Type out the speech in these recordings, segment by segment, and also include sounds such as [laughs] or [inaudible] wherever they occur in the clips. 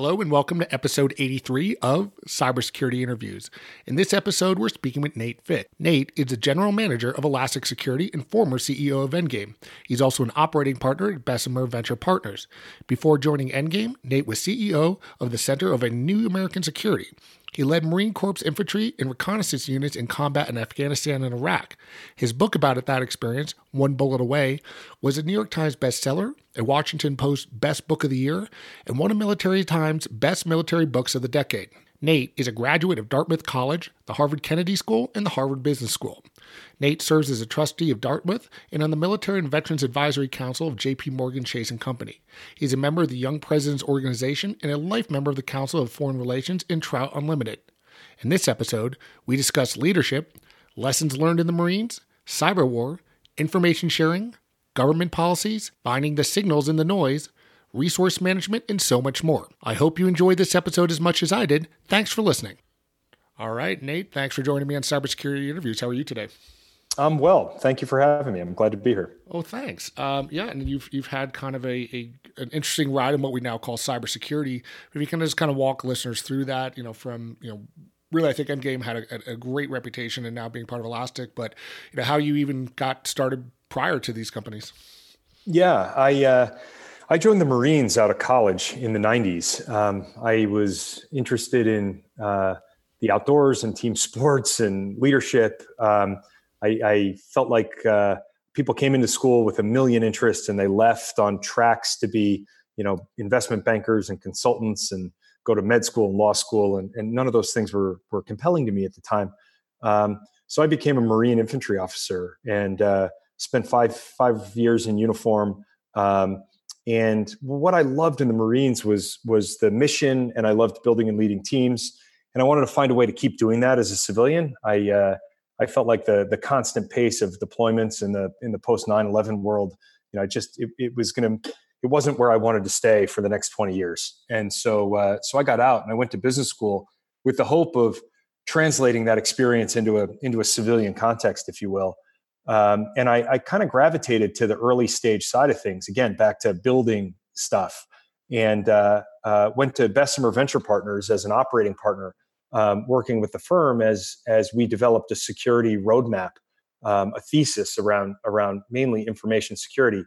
Hello and welcome to episode 83 of Cybersecurity Interviews. In this episode, we're speaking with Nate Fick. Nate is the general manager of Elastic Security and former CEO of Endgame. He's also an operating partner at Bessemer Venture Partners. Before joining Endgame, Nate was CEO of the Center of a New American Security. He led Marine Corps infantry and reconnaissance units in combat in Afghanistan and Iraq. His book about that experience, One Bullet Away, was a New York Times bestseller, a Washington Post Best Book of the Year, and one of Military Times' Best Military Books of the Decade. Nate is a graduate of Dartmouth College, the Harvard Kennedy School, and the Harvard Business School. Nate serves as a trustee of Dartmouth and on the Military and Veterans Advisory Council of J.P. Morgan Chase and Company. He's a member of the Young Presidents Organization and a life member of the Council of Foreign Relations and Trout Unlimited. In this episode, we discuss leadership, lessons learned in the Marines, cyber war, information sharing, government policies, finding the signals in the noise, resource management, and so much more. I hope you enjoyed this episode as much as I did. Thanks for listening. All right, Nate, thanks for joining me on Cybersecurity Interviews. How are you today? I'm well. Thank you for having me. I'm glad to be here. Oh, thanks. Um, yeah, and you've you've had kind of a, a an interesting ride in what we now call cybersecurity. If you can just kind of walk listeners through that, you know, from you know really, I think Endgame had a, a, great reputation and now being part of Elastic, but you know how you even got started prior to these companies. Yeah, I uh, I joined the Marines out of college in the '90s. Um, I was interested in uh, the outdoors and team [laughs] sports and leadership. Um, I, I, felt like uh, people came into school with a million interests and they left on tracks to be, you know, investment bankers and consultants and go to med school and law school, and, and none of those things were were compelling to me at the time. Um, so I became a Marine infantry officer and uh, spent five five years in uniform. Um, and what I loved in the Marines was was the mission, and I loved building and leading teams. And I wanted to find a way to keep doing that as a civilian. I uh, I felt like the the constant pace of deployments in the in the post 9/11 world, you know, just it, it was going to it wasn't where I wanted to stay for the next 20 years. And so uh, so I got out and I went to business school with the hope of translating that experience into a into a civilian context, if you will. Um, and I, I kind of gravitated to the early stage side of things again, back to building stuff, and uh, uh, went to Bessemer Venture Partners as an operating partner, um, working with the firm as as we developed a security roadmap, um, a thesis around around mainly information security.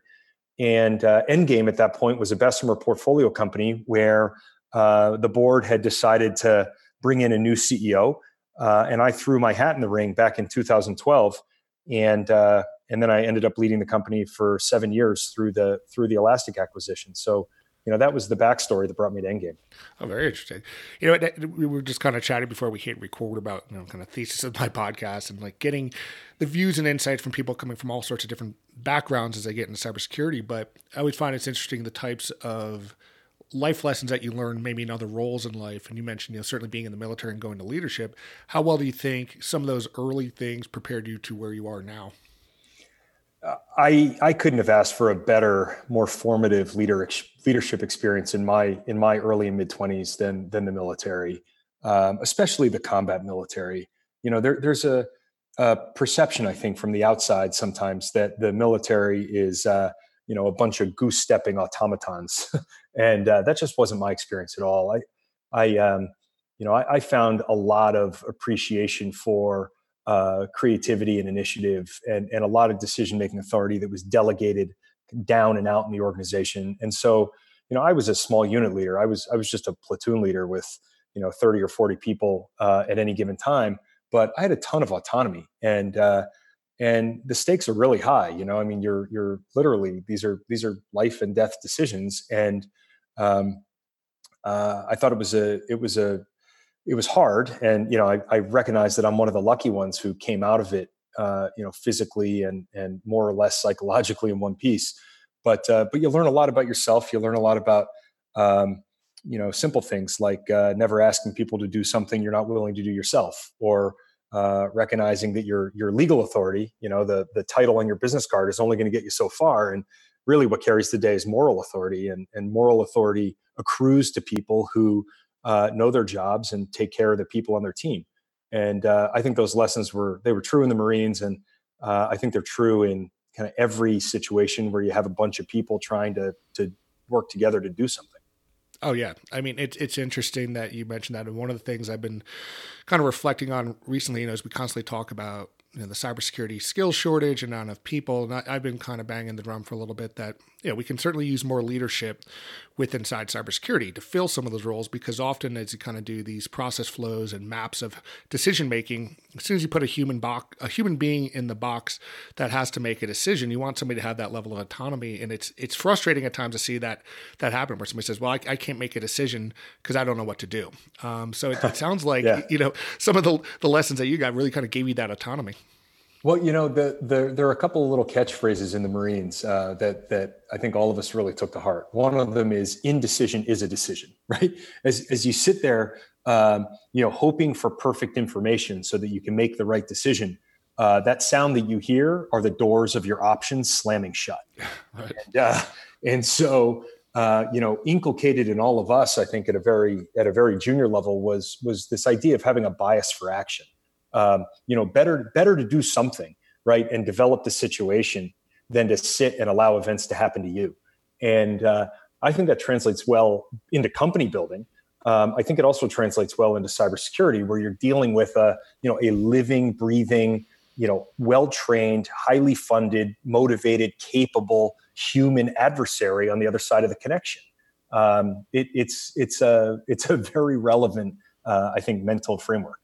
And uh, Endgame at that point was a Bessemer portfolio company where uh, the board had decided to bring in a new CEO, uh, and I threw my hat in the ring back in 2012 and uh, and then I ended up leading the company for seven years through the through the Elastic acquisition. So you know that was the backstory that brought me to Endgame. Oh, very interesting. You know, we were just kind of chatting before we hit record about you know kind of thesis of my podcast and like getting the views and insights from people coming from all sorts of different backgrounds as they get into cybersecurity. But I always find it's interesting the types of life lessons that you learn maybe in other roles in life and you mentioned you know certainly being in the military and going to leadership how well do you think some of those early things prepared you to where you are now I I couldn't have asked for a better, more formative leader leadership experience in my in my early and mid twenties than than the military, um, especially the combat military. You know, there, there's a, a, perception I think from the outside sometimes that the military is uh, you know a bunch of goose stepping automatons. [laughs] And uh, that just wasn't my experience at all. I i um, you know I, I, found a lot of appreciation for uh, creativity and initiative and, and a lot of decision making authority that was delegated down and out in the organization. And so you know i was a small unit leader. I was i was just a platoon leader with you know 30 or 40 people uh, at any given time but i had a ton of autonomy. And uh, and the stakes are really high you know i mean you're you're literally these are these are life and death decisions and um, uh, i thought it was a it was a it was hard and you know I, I recognize that i'm one of the lucky ones who came out of it uh, you know, physically and and more or less psychologically in one piece. But uh, but you learn a lot about yourself. You learn a lot about um, you know simple things like uh, never asking people to do something you're not willing to do yourself, or uh, recognizing that your your legal authority, you know, the the title on your business card is only going to get you so far, and really what carries the day is moral authority, and and moral authority accrues to people who uh, know their jobs and take care of the people on their team. And uh, I think those lessons were they were true in the Marines, and uh, I think they're true in kind of every situation where you have a bunch of people trying to to work together to do something. Oh yeah, I mean it's it's interesting that you mentioned that, and one of the things I've been kind of reflecting on recently, you know, as we constantly talk about you know, the cybersecurity skill shortage and not enough people. And I, have been kind of banging the drum for a little bit that you know, we can certainly use more leadership with inside cybersecurity to fill some of those roles because often as you kind of do these process flows and maps of decision making, as soon as you put a human box, a human being in the box that has to make a decision, you want somebody to have that level of autonomy. And it's it's frustrating at times to see that that happen where somebody says, "Well, I, I can't make a decision because I don't know what to do." Um, so it, it sounds like yeah. you know some of the the lessons that you got really kind of gave you that autonomy. Well, you know, the, the, there are a couple of little catchphrases in the Marines uh, that that I think all of us really took to heart. One of them is "indecision is a decision." [laughs] Right? As as you sit there, um, you know, hoping for perfect information so that you can make the right decision. Uh, that sound that you hear are the doors of your options slamming shut. [laughs] Right. And, uh, and so, uh, you know, inculcated in all of us, I think, at a very at a very junior level, was was this idea of having a bias for action um, you know better better to do something right and develop the situation than to sit and allow events to happen to you. And uh, i think that translates well into company building. Um, i think it also translates well into cybersecurity where you're dealing with a you know a living breathing you know well trained highly funded motivated capable human adversary on the other side of the connection. Um, it, it's it's a it's a very relevant uh, i think mental framework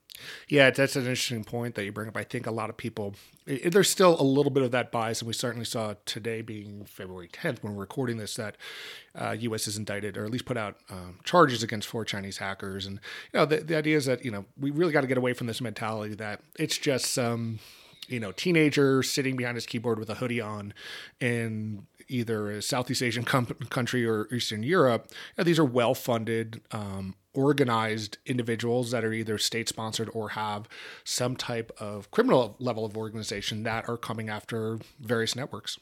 yeah, that's an interesting point that you bring up. I think a lot of people, it, there's still a little bit of that bias, and we certainly saw today being February 10th when we're recording this that uh, U.S. has indicted or at least put out um, charges against four Chinese hackers. And you know, the, the idea is that you know we really got to get away from this mentality that it's just some you know teenager sitting behind his keyboard with a hoodie on in either a Southeast Asian com- country or Eastern Europe. These are well funded. Um, organized individuals that are either state sponsored or have some type of criminal level of organization that are coming after various networks.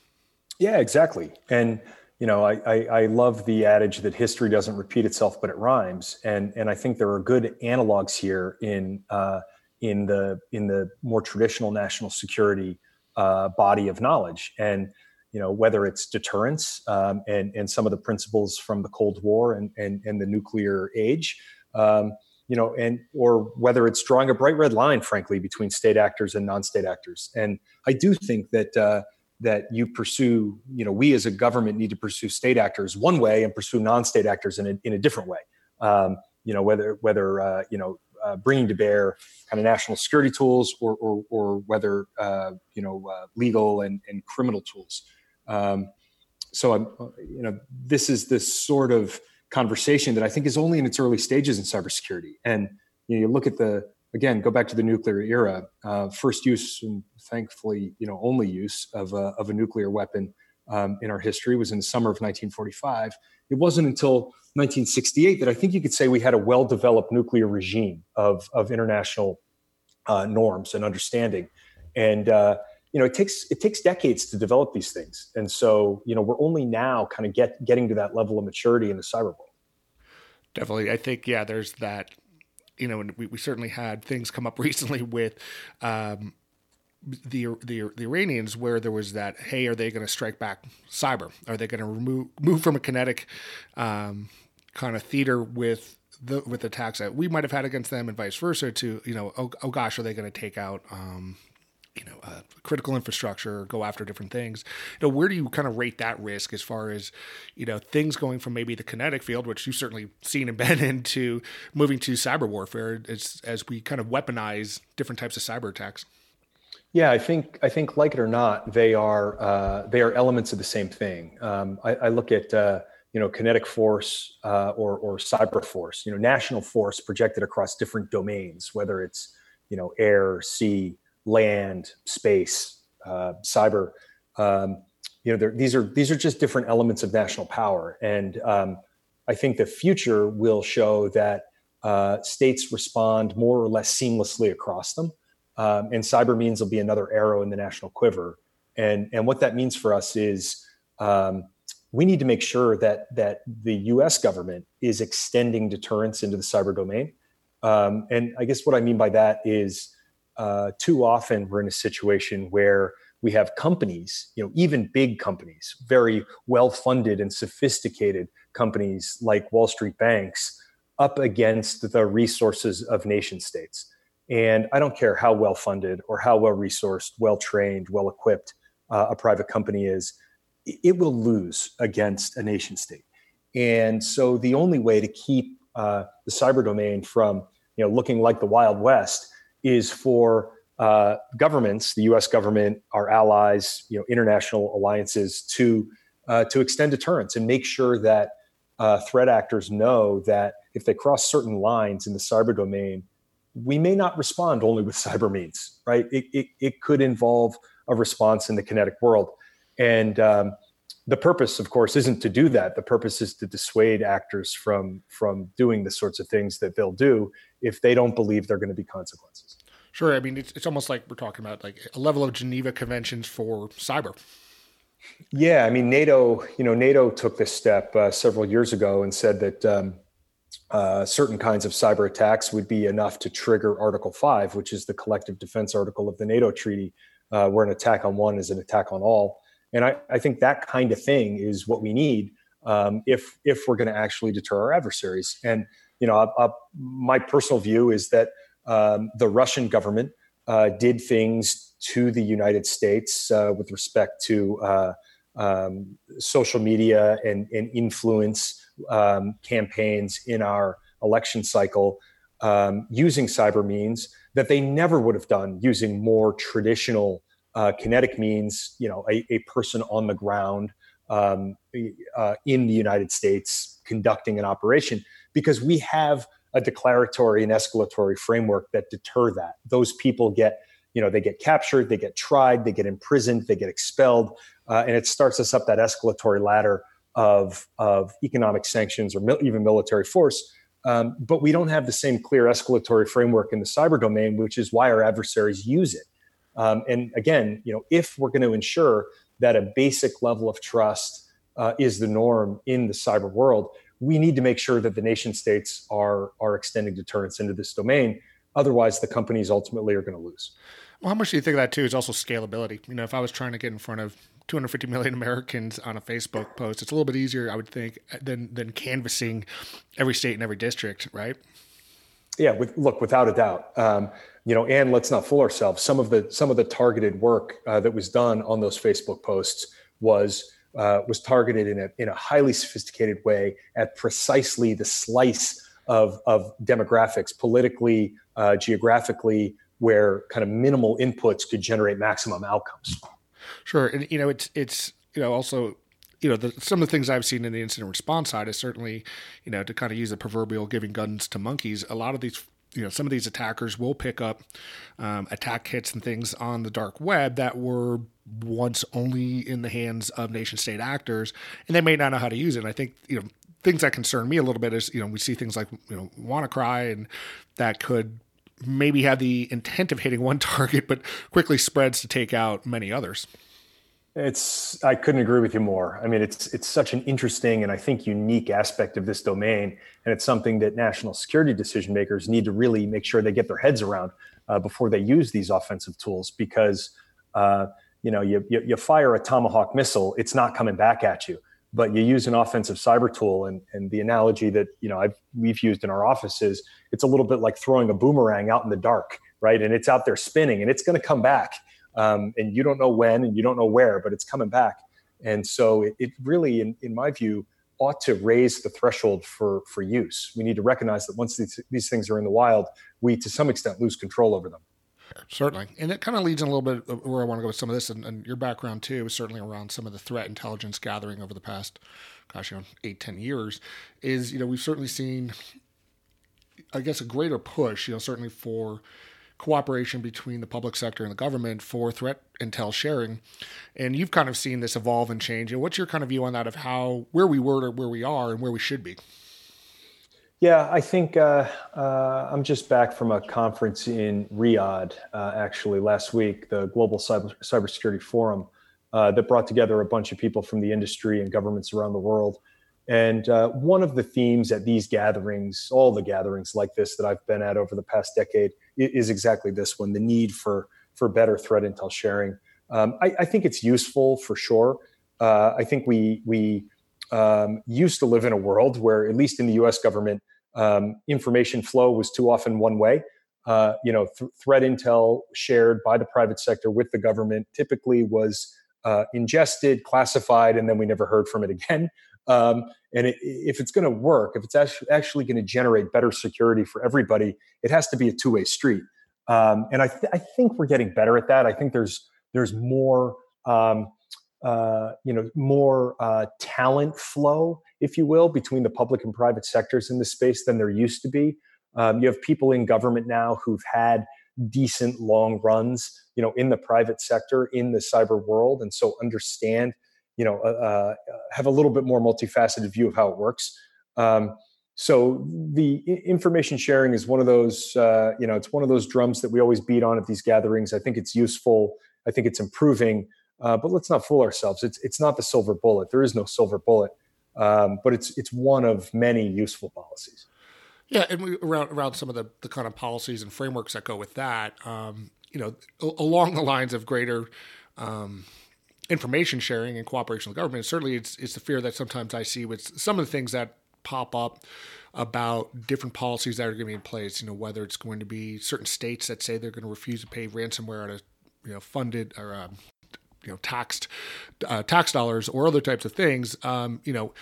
Yeah, exactly. And you know, I, I, I love the adage that history doesn't repeat itself, but it rhymes. And and I think there are good analogs here in uh, in the in the more traditional national security uh, body of knowledge. And you know whether it's deterrence um, and and some of the principles from the Cold War and and, and the nuclear age, um, you know, and or whether it's drawing a bright red line, frankly, between state actors and non-state actors. And I do think that uh, that you pursue, you know, we as a government need to pursue state actors one way and pursue non-state actors in a, in a different way. Um, you know, whether whether uh, you know uh, bringing to bear kind of national security tools or or, or whether uh, you know uh, legal and, and criminal tools. Um, so I'm, you know, this is this sort of conversation that I think is only in its early stages in cybersecurity. And you, know, you look at the again, go back to the nuclear era, uh, first use and thankfully, you know, only use of a, of a nuclear weapon um, in our history was in the summer of 1945. It wasn't until 1968 that I think you could say we had a well-developed nuclear regime of of international uh, norms and understanding. And uh, you know it takes it takes decades to develop these things. And so you know we're only now kind of get getting to that level of maturity in the cyber world. Definitely. I think yeah there's that you know and we, we certainly had things come up [laughs] recently with um, the, the the Iranians where there was that hey are they going to strike back cyber? Are they going to remove move from a kinetic um, kind of theater with the with attacks that we might have had against them and vice versa to you know oh, oh gosh are they going to take out um, you know, uh, critical infrastructure, go after different things. You know, where do you kind of rate that risk as far as, you know, things going from maybe the kinetic field, which you've certainly seen and [laughs] been into, moving to cyber warfare as as we kind of weaponize different types of cyber attacks? Yeah, I think I think like it or not, they are uh, they are elements of the same thing. Um, I, I, look at uh, you know kinetic force uh, or or cyber force, you know, national force projected across different domains, whether it's you know air, sea, land, space, uh, cyber. Um, you know, these are these are just different elements of national power, and um, I think the future will show that uh, states respond more or less seamlessly across them, um, and cyber means will be another arrow in the national quiver. And and what that means for us is um, we need to make sure that that the U.S. government is extending deterrence into the cyber domain. Um, and I guess what I mean by that is uh, too often we're in a situation where we have companies, you know, even big companies, very well funded and sophisticated companies like Wall Street banks, up against the resources of nation states. And I don't care how well funded or how well resourced, well trained, well equipped uh, a private company is, it will lose against a nation state. And so the only way to keep uh, the cyber domain from you know looking like the Wild West is for uh, governments, the U.S. government, our allies, you know, international alliances to uh, to extend deterrence and make sure that uh, threat actors know that if they cross certain lines in the cyber domain, we may not respond only with cyber means, right? It, it, it could involve a response in the kinetic world. And um, the purpose, of course, isn't to do that. The purpose is to dissuade actors from from doing the sorts of things that they'll do if they don't believe they're going to be consequences. Sure. I mean, it's, it's almost like we're talking about like a level of Geneva Conventions for cyber. Yeah, I mean, NATO. You know, NATO took this step uh, several years ago and said that um, uh, certain kinds of cyber attacks would be enough to trigger Article Five, which is the collective defense article of the NATO treaty, uh, where an attack on one is an attack on all. And I, I think that kind of thing is what we need um, if if we're going to actually deter our adversaries. And you know, I, I, my personal view is that um, the Russian government uh, did things to the United States uh, with respect to uh, um, social media and, and influence um, campaigns in our election cycle um, using cyber means that they never would have done using more traditional uh, kinetic means, you know, a, a person on the ground um, uh, in the United States conducting an operation, because we have a declaratory and escalatory framework that deter that. Those people get, you know, they get captured, they get tried, they get imprisoned, they get expelled, uh, and it starts us up that escalatory ladder of of economic sanctions or mil- even military force. Um, but we don't have the same clear escalatory framework in the cyber domain, which is why our adversaries use it. Um, and again, you know, if we're going to ensure that a basic level of trust uh, is the norm in the cyber world, we need to make sure that the nation states are are extending deterrence into this domain. Otherwise, the companies ultimately are going to lose. Well, how much do you think of that too is also scalability? You know, if I was trying to get in front of 250 million Americans on a Facebook post, it's a little bit easier, I would think, than than canvassing every state and every district, right? Yeah, with, look, without a doubt. Um, you know, and let's not fool ourselves. Some of the some of the targeted work uh, that was done on those Facebook posts was uh, was targeted in a in a highly sophisticated way at precisely the slice of of demographics, politically, uh, geographically, where kind of minimal inputs could generate maximum outcomes. Sure, and you know, it's it's you know also you know, the, some of the things I've seen in the incident response side is certainly, you know, to kind of use the proverbial giving guns to monkeys. A lot of these you know, some of these attackers will pick up um, attack kits and things on the dark web that were once only in the hands of nation state actors, and they may not know how to use it. And I think you know things that concern me a little bit is you know we see things like you know WannaCry and that could maybe have the intent of hitting one [laughs] target, but quickly spreads to take out many others. It's I couldn't agree with you more. I mean, it's it's such an interesting and I think unique aspect of this domain, and it's something that national security decision makers need to really make sure they get their heads around uh, before they use these offensive tools. Because uh, you know, you, you, you fire a tomahawk missile, it's not coming back at you. But you use an offensive cyber tool, and and the analogy that you know I've we've used in our offices, it's a little bit like throwing a boomerang out in the dark, right? And it's out there spinning, and it's going to come back um, and you don't know when and you don't know where, but it's coming back. And so it, it really, in, in my view, ought to raise the threshold for for use. We need to recognize that once these, these things are in the wild, we to some extent lose control over them. Certainly. And it kind of leads in a little bit where I want to go with some of this and, and, your background too is certainly around some of the threat intelligence gathering over the past, gosh, you know, eight, ten years is, you know, we've certainly seen, I guess, a greater push, you know, certainly for cooperation between the public sector and the government for threat intel sharing. And you've kind of seen this evolve and change. And what's your kind of view on that of how where we were to where we are and where we should be? Yeah, I think uh, uh, I'm just back from a conference in Riyadh, uh, actually, last week, the Global Cyber, Cybersecurity Forum, uh, that brought together a bunch of people from the industry and governments around the world. And uh, one of the themes at these gatherings, all the gatherings like this that I've been at over the past decade, is exactly this one the need for, for better threat intel sharing. Um, I, I, think it's useful for sure. Uh, I think we, we, um, used to live in a world where, at least in the U.S. government, um, information flow was too often one way. Uh, you know, th- threat intel shared by the private sector with the government typically was uh, ingested, classified, and then we never heard from it again. Um, and it, if it's going to work, if it's actually, going to generate better security for everybody, it has to be a two-way street. Um, and I, th- I, think we're getting better at that. I think there's there's more um, uh, you know more uh, talent flow, if you will, between the public and private sectors in this space than there used to be. Um, you have people in government now who've had decent long runs, you know, in the private sector in the cyber world, and so understand, you know, uh, uh have a little bit more multifaceted view of how it works. Um, so the information sharing is one of those, uh, you know, it's one of those drums that we always beat on at these gatherings. I think it's useful. I think it's improving. Uh, but let's not fool ourselves. It's it's not the silver bullet. There is no silver bullet, um, but it's it's one of many useful policies. Yeah, and we, around around some of the the kind of policies and frameworks that go with that. Um, you know, along the lines of greater um, information sharing and cooperation with government. Certainly, it's it's the fear that sometimes I see with some of the things that pop up about different policies that are going to be in place. You know, whether it's going to be certain states that say they're going to refuse to pay ransomware at a you know funded or um, you know taxed uh, tax dollars or other types of things, um, you know,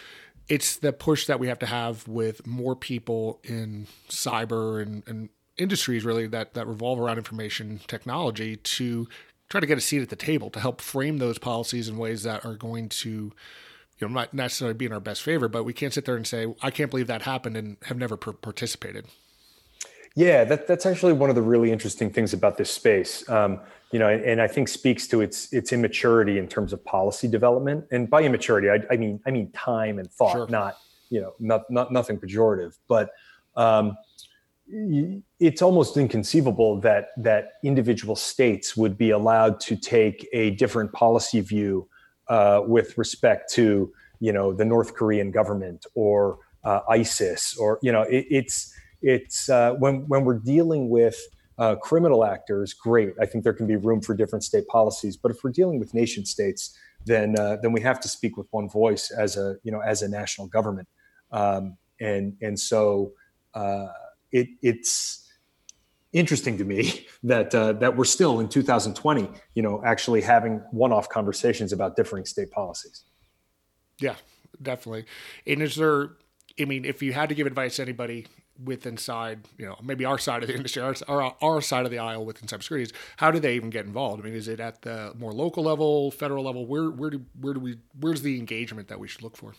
it's the push that we have to have with more people in cyber and, and industries really that that revolve around information technology to try to get a seat at the table to help frame those policies in ways that are going to you know not necessarily be in our best favor but we can't sit there and say i can't believe that happened and have never per- participated yeah that, that's actually one of the really interesting things about this space um, you know, and, and, I think speaks to its its immaturity in terms of policy development. And by immaturity, I, I mean I mean time and thought, sure. not you know, not, not nothing pejorative, but um, it's almost inconceivable that that individual states would be allowed to take a different policy view uh, with respect to you know the North Korean government or uh, ISIS or you know it, it's it's uh, when when we're dealing with uh, criminal actors, great. I think there can be room for different state policies. But if we're dealing with nation states, then uh, then we have to speak with one voice as a you know as a national government. Um, and and so uh, it, it's interesting to me [laughs] that uh, that we're still in 2020, you know, actually having one-off conversations about differing state policies. Yeah, definitely. And is there? I mean, if you had to give advice to anybody with inside, you know, maybe our side of the industry, our, our, our side of the aisle within cybersecurity how do they even get involved? I mean, is it at the more local level, federal level? Where where do where do we where's the engagement that we should look for?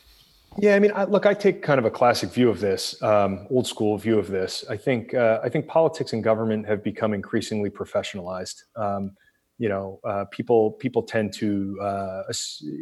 Yeah, I mean, I, look, I take kind of a classic view of this, um, old school view of this. I think uh, I think politics and government have become increasingly professionalized. Um, you know, uh, people people tend to uh,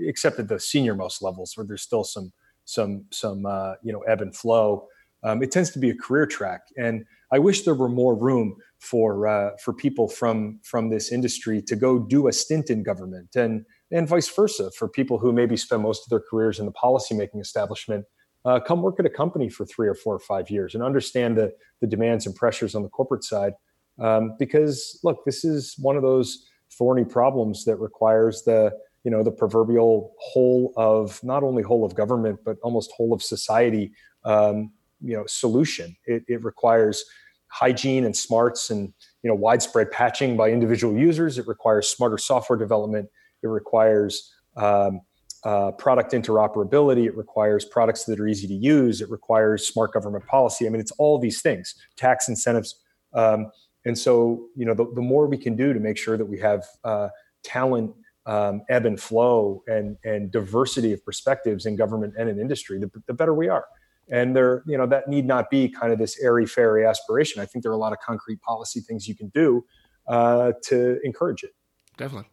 accept at the senior most levels where there's still some some some uh, you know ebb and flow um, it tends to be a career track. And I wish there were more room for uh, for people from from this industry to go do a stint in government, and and vice versa for people who maybe spend most of their careers in the policymaking establishment. Uh, come work at a company for three or four or five years and understand the the demands and pressures on the corporate side. Um, because look, this is one of those thorny problems that requires the you know the proverbial whole of not only whole of government but almost whole of society um, you know solution. It, it requires hygiene and smarts and you know widespread patching by individual users. It requires smarter software development. It requires um, uh, product interoperability. It requires products that are easy to use. It requires smart government policy. I mean, it's all these things, tax incentives. Um, and so, you know, the, the, more we can do to make sure that we have uh, talent um, ebb and flow and, and diversity of perspectives in government and in industry, the, the better we are. And there, you know, that need not be kind of this airy fairy aspiration. I think there are a lot of concrete policy things you can do uh, to encourage it. Definitely.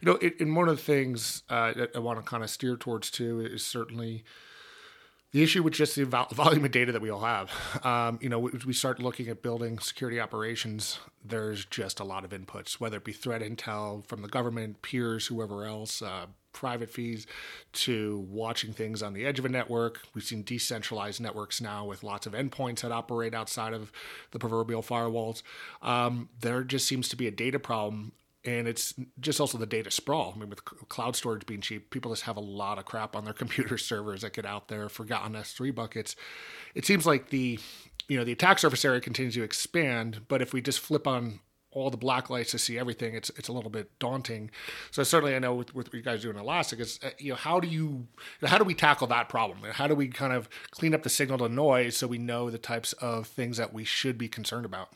You know, it, and one of the things uh, that I want to kind of steer towards too is certainly the issue with just the volume of data that we all have. Um, you know, we start looking at building security operations. There's just a lot of inputs, whether it be threat intel from the government, peers, whoever else, uh, private fees, to watching things on the edge of a network. We've seen decentralized networks now with lots of endpoints that operate outside of the proverbial firewalls. Um, there just seems to be a data problem and it's just also the data sprawl. I mean, with cloud storage being cheap, people just have a lot of crap on their [laughs] computer servers that get out there, forgotten S3 buckets. It seems like the you know the attack surface area continues to expand, but if we just flip on all the black lights to see everything, it's it's a little bit daunting. So certainly, I know with, with what you guys do in Elastic is uh, you know how do you how do we tackle that problem? How do we kind of clean up the signal to noise so we know the types of things that we should be concerned about?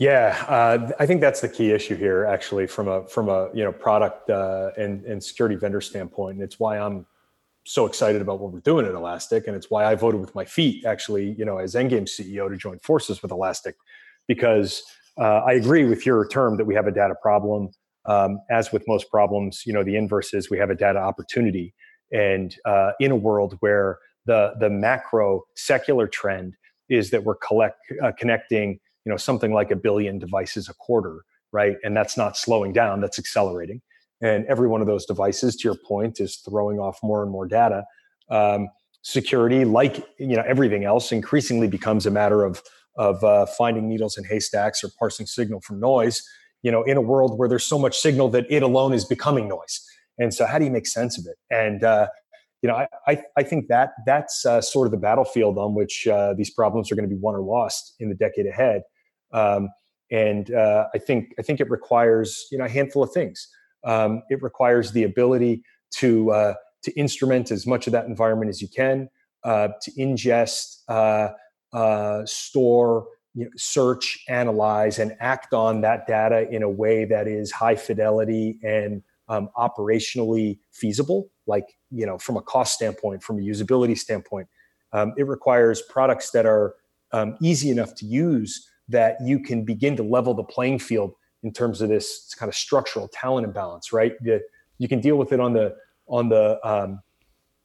Yeah, uh, I think that's the key issue here, actually, from a from a you know product uh, and and security vendor standpoint, and it's why I'm so excited about what we're doing at Elastic, and it's why I voted with my feet, actually, you know, as Endgame CEO to join forces with Elastic, because uh, I agree with your term that we have a data problem. Um, as with most problems, you know, the inverse is we have a data opportunity, and uh, in a world where the the macro secular trend is that we're collect uh, connecting you know something like a billion devices a quarter right? And that's not slowing down that's accelerating. And every one of those devices to your point is throwing off more and more data. Um, security like you know everything else increasingly becomes a matter of of uh, finding needles in haystacks or parsing signal from noise you know in a world where there's so much signal that it alone is becoming noise. And so how do you make sense of it? And uh, you know, I, I, I think that that's uh, sort of the battlefield on which uh, these problems are going to be won or lost in the decade ahead. Um, and uh, I think I think it requires you know a handful of things. Um, it requires the ability to uh, to instrument as much of that environment as you can, uh, to ingest, uh, store, you know, search, analyze, and act on that data in a way that is high fidelity and um, operationally feasible, like you know, from a cost standpoint, from a usability standpoint. Um, it requires products that are um, easy enough to use that you can begin to level the playing field in terms of this kind of structural talent imbalance, right? The, you can deal with it on the on the um,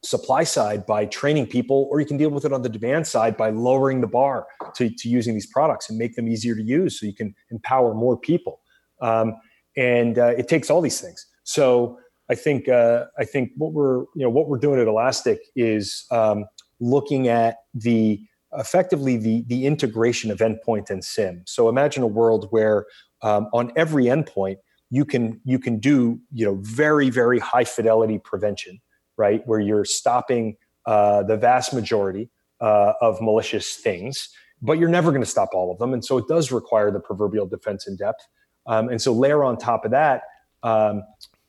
supply side by training people, or you can deal with it on the demand side by lowering the bar to, to using these products and make them easier to use, so you can empower more people. Um, and uh, it takes all these things. So I think uh, I think what we're you know what we're doing at Elastic is um, looking at the effectively the the integration of endpoint and SIEM. So imagine a world where um, on every endpoint you can you can do you know very very high fidelity prevention, right? Where you're stopping uh, the vast majority uh, of malicious things, but you're never going to stop all of them, and so it does require the proverbial defense in depth. Um, and so layer on top of that um,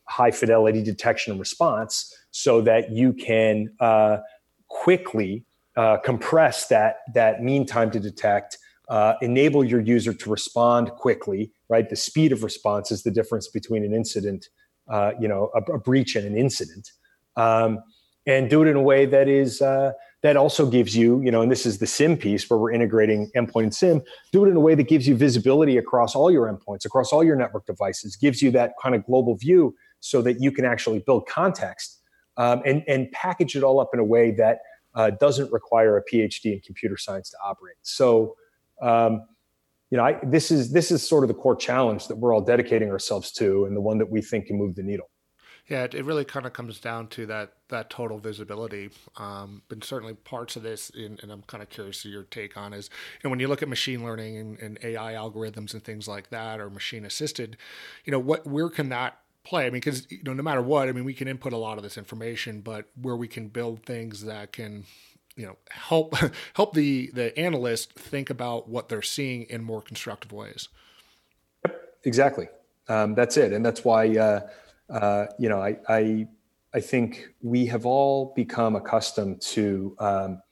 high fidelity detection and response so that you can uh, quickly uh, compress that that mean time to detect uh, enable your user to respond quickly right? The speed of response is the difference between an incident uh, you know a, a, breach and an incident. Um, and do it in a way that is uh, that also gives you, you know, and this is the SIEM piece where we're integrating endpoint and SIEM, do it in a way that gives you visibility across all your endpoints, across all your network devices, gives you that kind of global view so that you can actually build context um, and, and package it all up in a way that uh, doesn't require a PhD in computer science to operate. So, um, you know, I, this is this is sort of the core challenge that we're all dedicating ourselves to, and the one that we think can move the needle. Yeah, it, really kind of comes down to that that total visibility. Um, and certainly parts of this, and, and I'm kind of curious to your take on is, you know, when you look at machine learning and, and AI algorithms and things like that, or machine assisted, you know, what where can that play? I mean, because you know, no matter what, I mean, we can input a lot of this information, but where we can build things that can you know help [laughs] help the the analyst think about what they're seeing in more constructive ways yep exactly um, that's it and that's why uh, uh, you know, I, I, I think we have all become accustomed to um,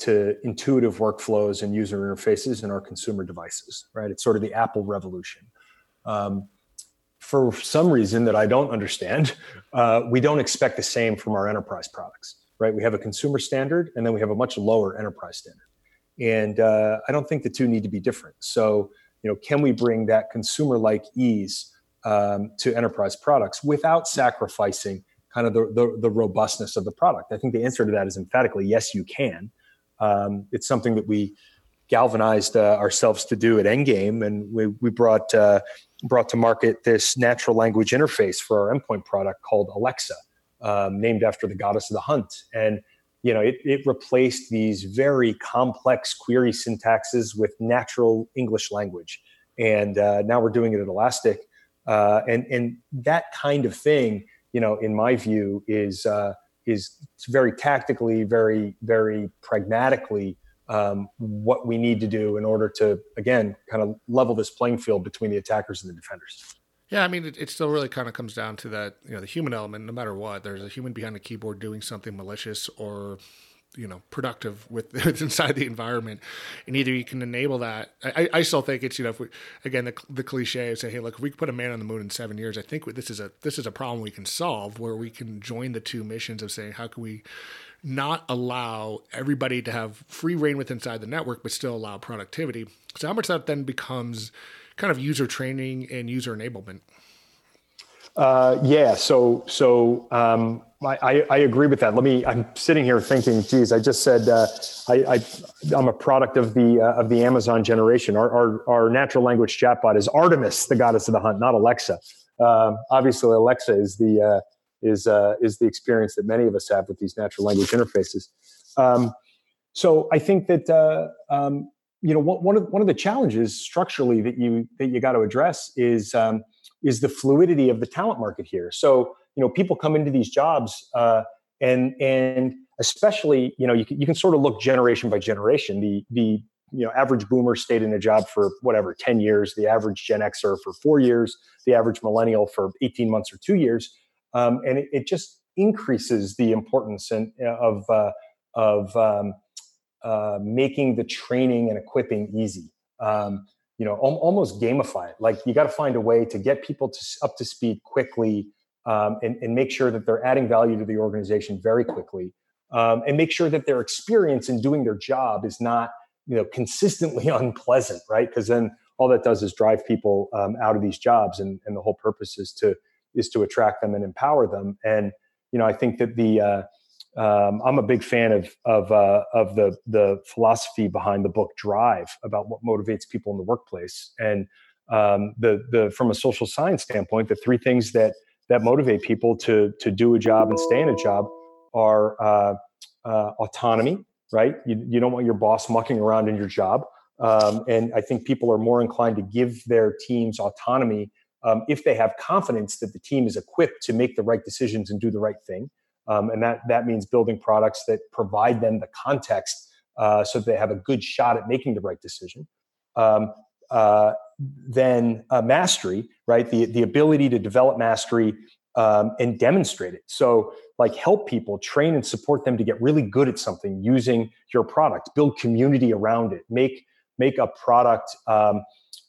to intuitive workflows and user interfaces in our consumer devices. Right? It's sort of the Apple revolution. Um, for some reason that I don't understand, uh, we don't expect the same from our enterprise products. right? We have a consumer standard, and then we have a much lower enterprise standard. And uh, I don't think the two need to be different. So, you know, can we bring that consumer-like ease um, to enterprise products without sacrificing kind of the, the, the, robustness of the product? I think the answer to that is emphatically yes, you can. Um, it's something that we galvanized uh, ourselves to do at Endgame, and we, we brought uh, brought to market this natural language interface for our endpoint product called Alexa, um, named after the goddess of the hunt. And you know, it, it replaced these very complex query syntaxes with natural English language. And uh, now we're doing it at Elastic. Uh, and, and that kind of thing, you know, in my view, is, uh, is very tactically, very, very pragmatically um, what we need to do in order to, again, kind of level this playing field between the attackers and the defenders. Yeah, I mean, it, it still really kind of comes down to that, you know, the human element. No matter what, there's a human behind the keyboard doing something malicious or, you know, productive with [laughs] inside the environment, and either you can enable that. I, I still think it's you know, if we, again, the, the cliche is say, hey, look, if we put a man on the moon in seven years, I think this is a this is a problem we can solve where we can join the two missions of saying how can we not allow everybody to have free reign with inside the network, but still allow productivity. So how much that then becomes kind of user training and user enablement? Uh, yeah, so so um, I, I, agree with that. Let me. I'm sitting here thinking, geez, I just said uh, I, I am a product of the uh, of the Amazon generation. Our, our, our natural language chatbot is Artemis, the goddess of the hunt, not Alexa. Um, obviously, Alexa is the uh, is uh, is the experience that many of us have with these natural language interfaces. Um, so I think that uh, um, you know one of one of the challenges structurally that you that you got to address is um, is the fluidity of the talent market here. So you know people come into these jobs uh, and and especially you know you can, you can sort of look generation by generation. The the you know average boomer stayed in a job for whatever 10 years the average gen xer for four years the average millennial for 18 months or two years um, and it, it, just increases the importance and, of uh, of um, uh, making the training and equipping easy. Um, you know, al- almost gamify it. Like you got to find a way to get people to up to speed quickly um, and, and, make sure that they're adding value to the organization very quickly, um, and make sure that their experience in doing their job is not you know consistently [laughs] unpleasant, right? Because then all that does is drive people um, out of these jobs, and, and the whole purpose is to is to attract them and empower them. And you know, I think that the uh, um, I'm a big fan of of uh, of the the philosophy behind the book Drive about what motivates people in the workplace, and um, the the from a social science standpoint, the three things that that motivate people to to do a job and stay in a job are uh, uh, autonomy, right? You, you don't want your boss mucking around in your job, um, and I think people are more inclined to give their teams autonomy um, if they have confidence that the team is equipped to make the right decisions and do the right thing. Um, and that that means building products that provide them the context uh, so that they have a good shot at making the right decision. Um, uh, then uh, mastery, right? The the ability to develop mastery um, and demonstrate it. So, like, help people, train and support them to get really good at something using your product. Build community around it. Make make a product um,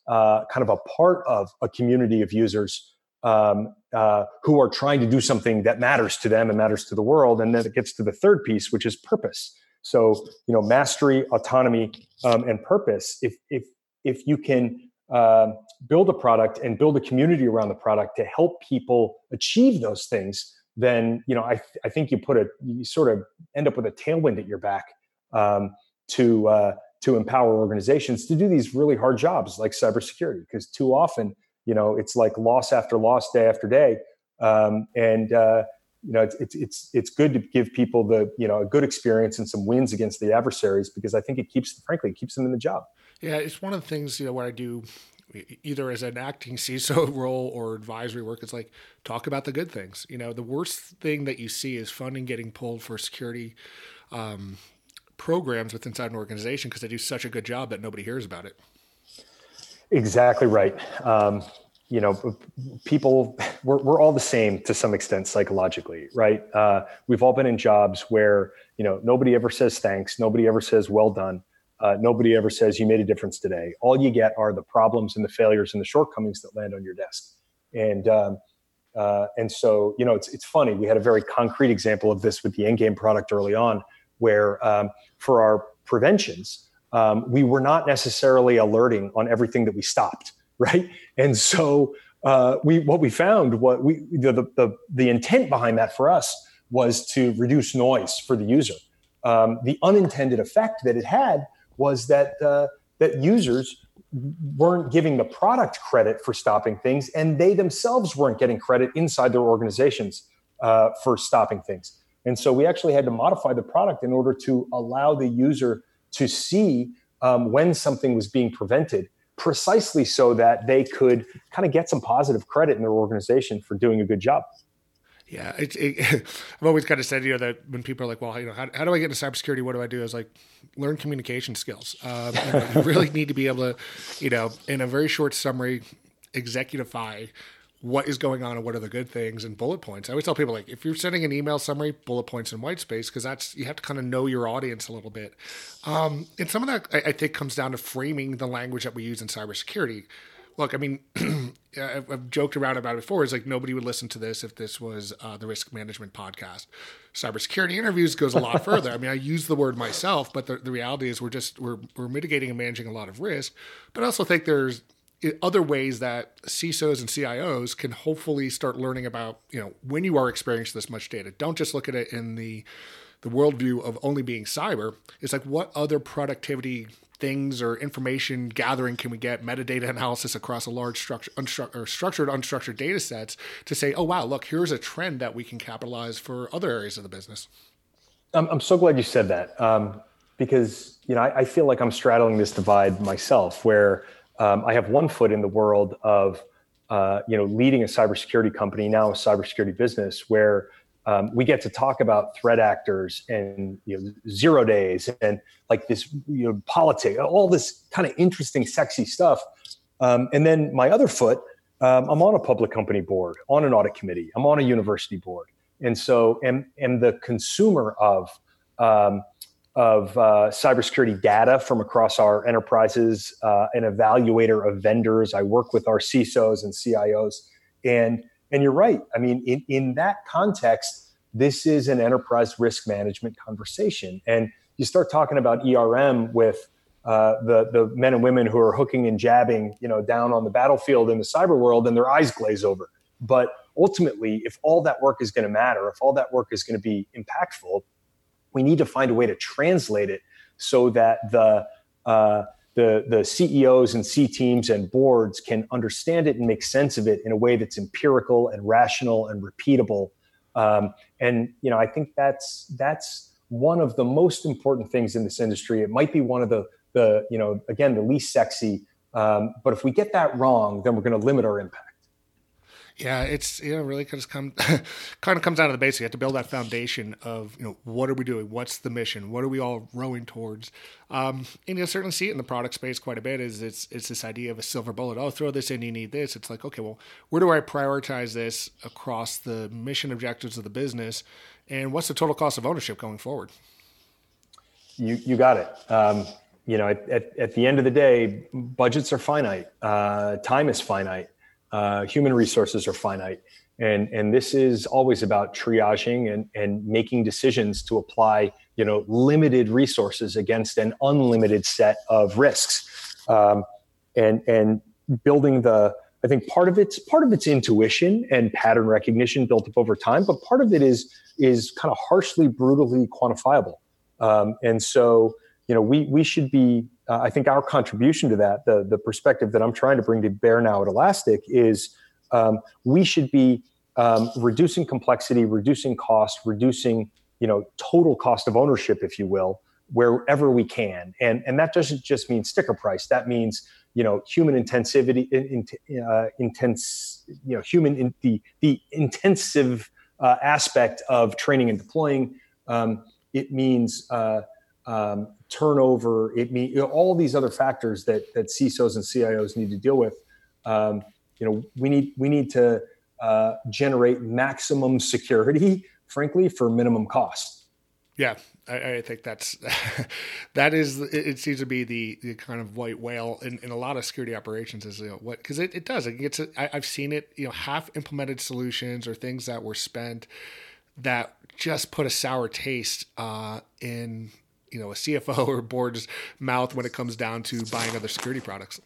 uh, kind of a part of a community of users um, uh, who are trying to do something that matters to them and matters to the world. And then it gets to the third piece, which is purpose. So you know, mastery, autonomy, um, and purpose. If if if you can uh, build a product and build a community around the product to help people achieve those things, then you know I th- I think you put a you sort of end up with a tailwind at your back um, to uh, to empower organizations to do these really hard jobs like cybersecurity because too often you know it's like loss after loss day after day um, and uh, you know it's, it's it's it's good to give people the you know a good experience and some wins against the adversaries because i think it keeps frankly it keeps them in the job yeah it's one of the things you know what i do either as an acting [laughs] CISO role or advisory work, it's like talk about the good things. You know, the worst thing that you see is funding getting pulled for security um, programs within inside an organization because they do such a good job that nobody hears about it. Exactly right. Um, you know, people, we're, we're all the same to some extent psychologically, right? Uh, we've all been in jobs where, you know, nobody ever says thanks, nobody ever says well done, uh, nobody ever says you made a difference today. All you get are the problems and the failures and the shortcomings that land on your desk. And, um, Uh, and so, you know, it's it's funny. We had a very concrete example of this with the Endgame product early on, where um, for our preventions, um, we were not necessarily alerting on everything that we stopped, [laughs] right? And so, uh, we what we found what we the, the the intent behind that for us was to reduce noise for the user. Um, the unintended effect that it had was that uh, that users weren't giving the product credit for stopping things, and they themselves weren't getting credit inside their organizations uh, for stopping things. And so we actually had to modify the product in order to allow the user to see um, when something was being prevented, precisely so that they could kind of get some positive credit in their organization for doing a good job. Yeah, it, it, [laughs] I've always kind of said, you know, that when people are like, well, you know, how, how do I get into cybersecurity? What do I do? I was like, learn communication skills. Um, you, know, you really need to be able to, you know, in a very short summary, executify what is going on and what are the good things and bullet points. I always tell people like if you're sending an email summary, bullet points and white space because that's you have to kind of know your audience a little bit. Um, and some of that I, I, think comes down to framing the language that we use in cybersecurity look, I mean, [clears throat] I've, I've, joked around about it before. It's like nobody would listen to this if this was uh, the risk management podcast. Cybersecurity interviews goes a lot further. I mean, I use the word myself, but the, the reality is we're just we're we're mitigating and managing a lot of risk. But I also think there's other ways that CISOs and CIOs can hopefully start learning about you know when you are experiencing this much data. Don't just look at it in the the worldview of only being cyber. It's like what other productivity things or information gathering can we get metadata analysis across a large structure, unstru- structured, unstructured data sets to say, oh, wow, look, here's a trend that we can capitalize for other areas of the business? I'm, I'm so glad you said that um, because, you know, I, I, feel like I'm straddling this divide myself where um, I have one foot in the world of, uh, you know, leading a cybersecurity company, now a cybersecurity business where um, we get to talk about threat actors and you know, zero days and like this you know politics all this kind of interesting sexy stuff. Um, and then my other foot um, i'm on a public company board on an audit committee i'm on a university board. And so am, am the consumer of um, of uh, cybersecurity data from across our enterprises uh, an evaluator of vendors i work with our cisos and cios and and you're right. I mean, in, in that context, this is an enterprise risk management conversation. And you start talking about ERM with uh, the the men and women who are hooking and jabbing, you know, down on the battlefield in the cyber world, and their eyes glaze over. But ultimately, if all that work is going to matter, if all that work is going to be impactful, we need to find a way to translate it so that the uh, the, the CEOs and C teams and boards can understand it and make sense of it in a way that's empirical and rational and repeatable. Um, and you know, I think that's that's one of the most important things in this industry. It might be one of the the you know again the least sexy, um, but if we get that wrong, then we're going to limit our impact. Yeah, it's you know really kind of come [laughs] kind of comes out of the basics. You have to build that foundation of you know what are we doing? What's the mission? What are we all rowing towards? Um, and you'll certainly see it in the product space quite a bit. Is it's it's this idea of a silver bullet? Oh, throw this in, you need this. It's like okay, well, where do I prioritize this across the mission objectives of the business, and what's the total cost of ownership going forward? You you got it. Um, you know, at, at, at, the end of the day, budgets are finite. Uh, time is finite uh, human resources are finite. And, and this is always about triaging and, and making decisions to apply you know limited resources against an unlimited set of risks um, and and building the i think part of it's part of it's intuition and pattern recognition built up over time but part of it is is kind of harshly brutally quantifiable um, and so you know we we should be uh, I think our contribution to that, the, the perspective that I'm trying to bring to bear now at Elastic, is um, we should be um, reducing complexity, reducing cost, reducing you know total cost of ownership, if you will, wherever we can. And and that doesn't just mean sticker price. That means you know human intensivity, in, uh, intense, you know human in, the the intensive uh, aspect of training and deploying. Um, it means uh, um, turnover, it mean you know, all these other factors that that CISOs and CIOs need to deal with. Um, you know, we need we need to uh, generate maximum security, frankly, for minimum cost. Yeah, I, I think that's [laughs] that is it seems to be the, the kind of white whale in, in a lot of security operations is you know what because it, it does it gets I, I've seen it you know half implemented solutions or things that were spent that just put a sour taste uh, in you know a CFO or board's mouth when it comes down to buying other security products.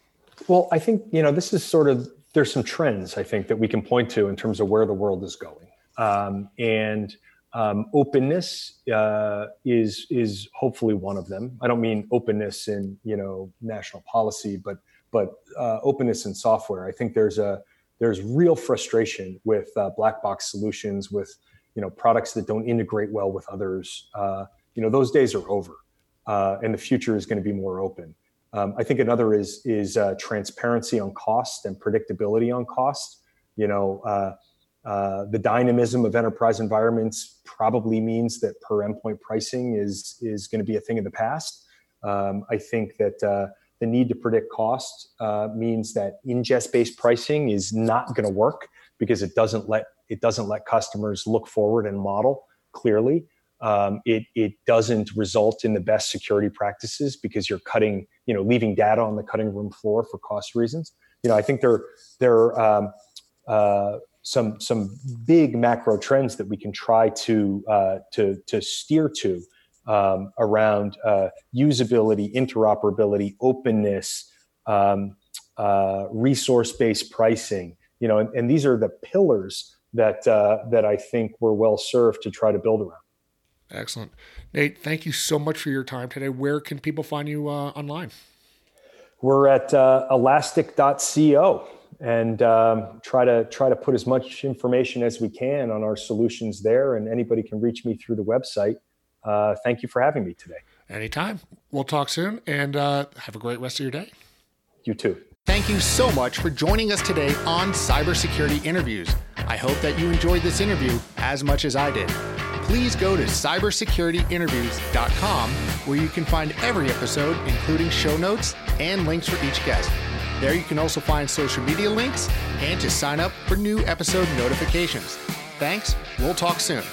Well, I think you know this is sort of there's some trends I think that we can point to in terms of where the world is going, um, and um, openness uh, is is hopefully one of them. I don't mean openness in you know national policy, but but uh, openness in software. I think there's a there's real frustration with uh, black box solutions, with you know products that don't integrate well with others. Uh, you know those days are over, uh, and the future is going to be more open. Um, I think another is is uh, transparency on cost and predictability on cost. You know uh, the dynamism of enterprise environments probably means that per endpoint pricing is is going to be a thing of the past. Um, I think that uh, the need to predict cost uh, means that ingest-based pricing is not going to work because it doesn't let it doesn't let customers look forward and model clearly. Um, it it doesn't result in the best security practices because you're cutting you know leaving data on the cutting room floor for cost reasons. You know I think there there um, uh, some some big macro trends that we can try to uh, to to steer to um, around uh, usability, interoperability, openness, um, uh, resource-based pricing. You know, and, and, these are the pillars that uh, that I think we're well served to try to build around. Excellent, Nate. Thank you so much for your time today. Where can people find you uh, online? We're at uh, elastic.co and um, try to try to put as much information as we can on our solutions there. And anybody can reach me through the website. Uh, thank you for having me today. Anytime. We'll talk soon, and uh, have a great rest of your day. You too. Thank you so much for joining us today on Cybersecurity Interviews. I hope that you enjoyed this interview as much as I did. Please go to cybersecurityinterviews.com where you can find every episode, including show notes and links for each guest. There you can also find social media links and to sign up for new episode notifications. Thanks. We'll talk soon.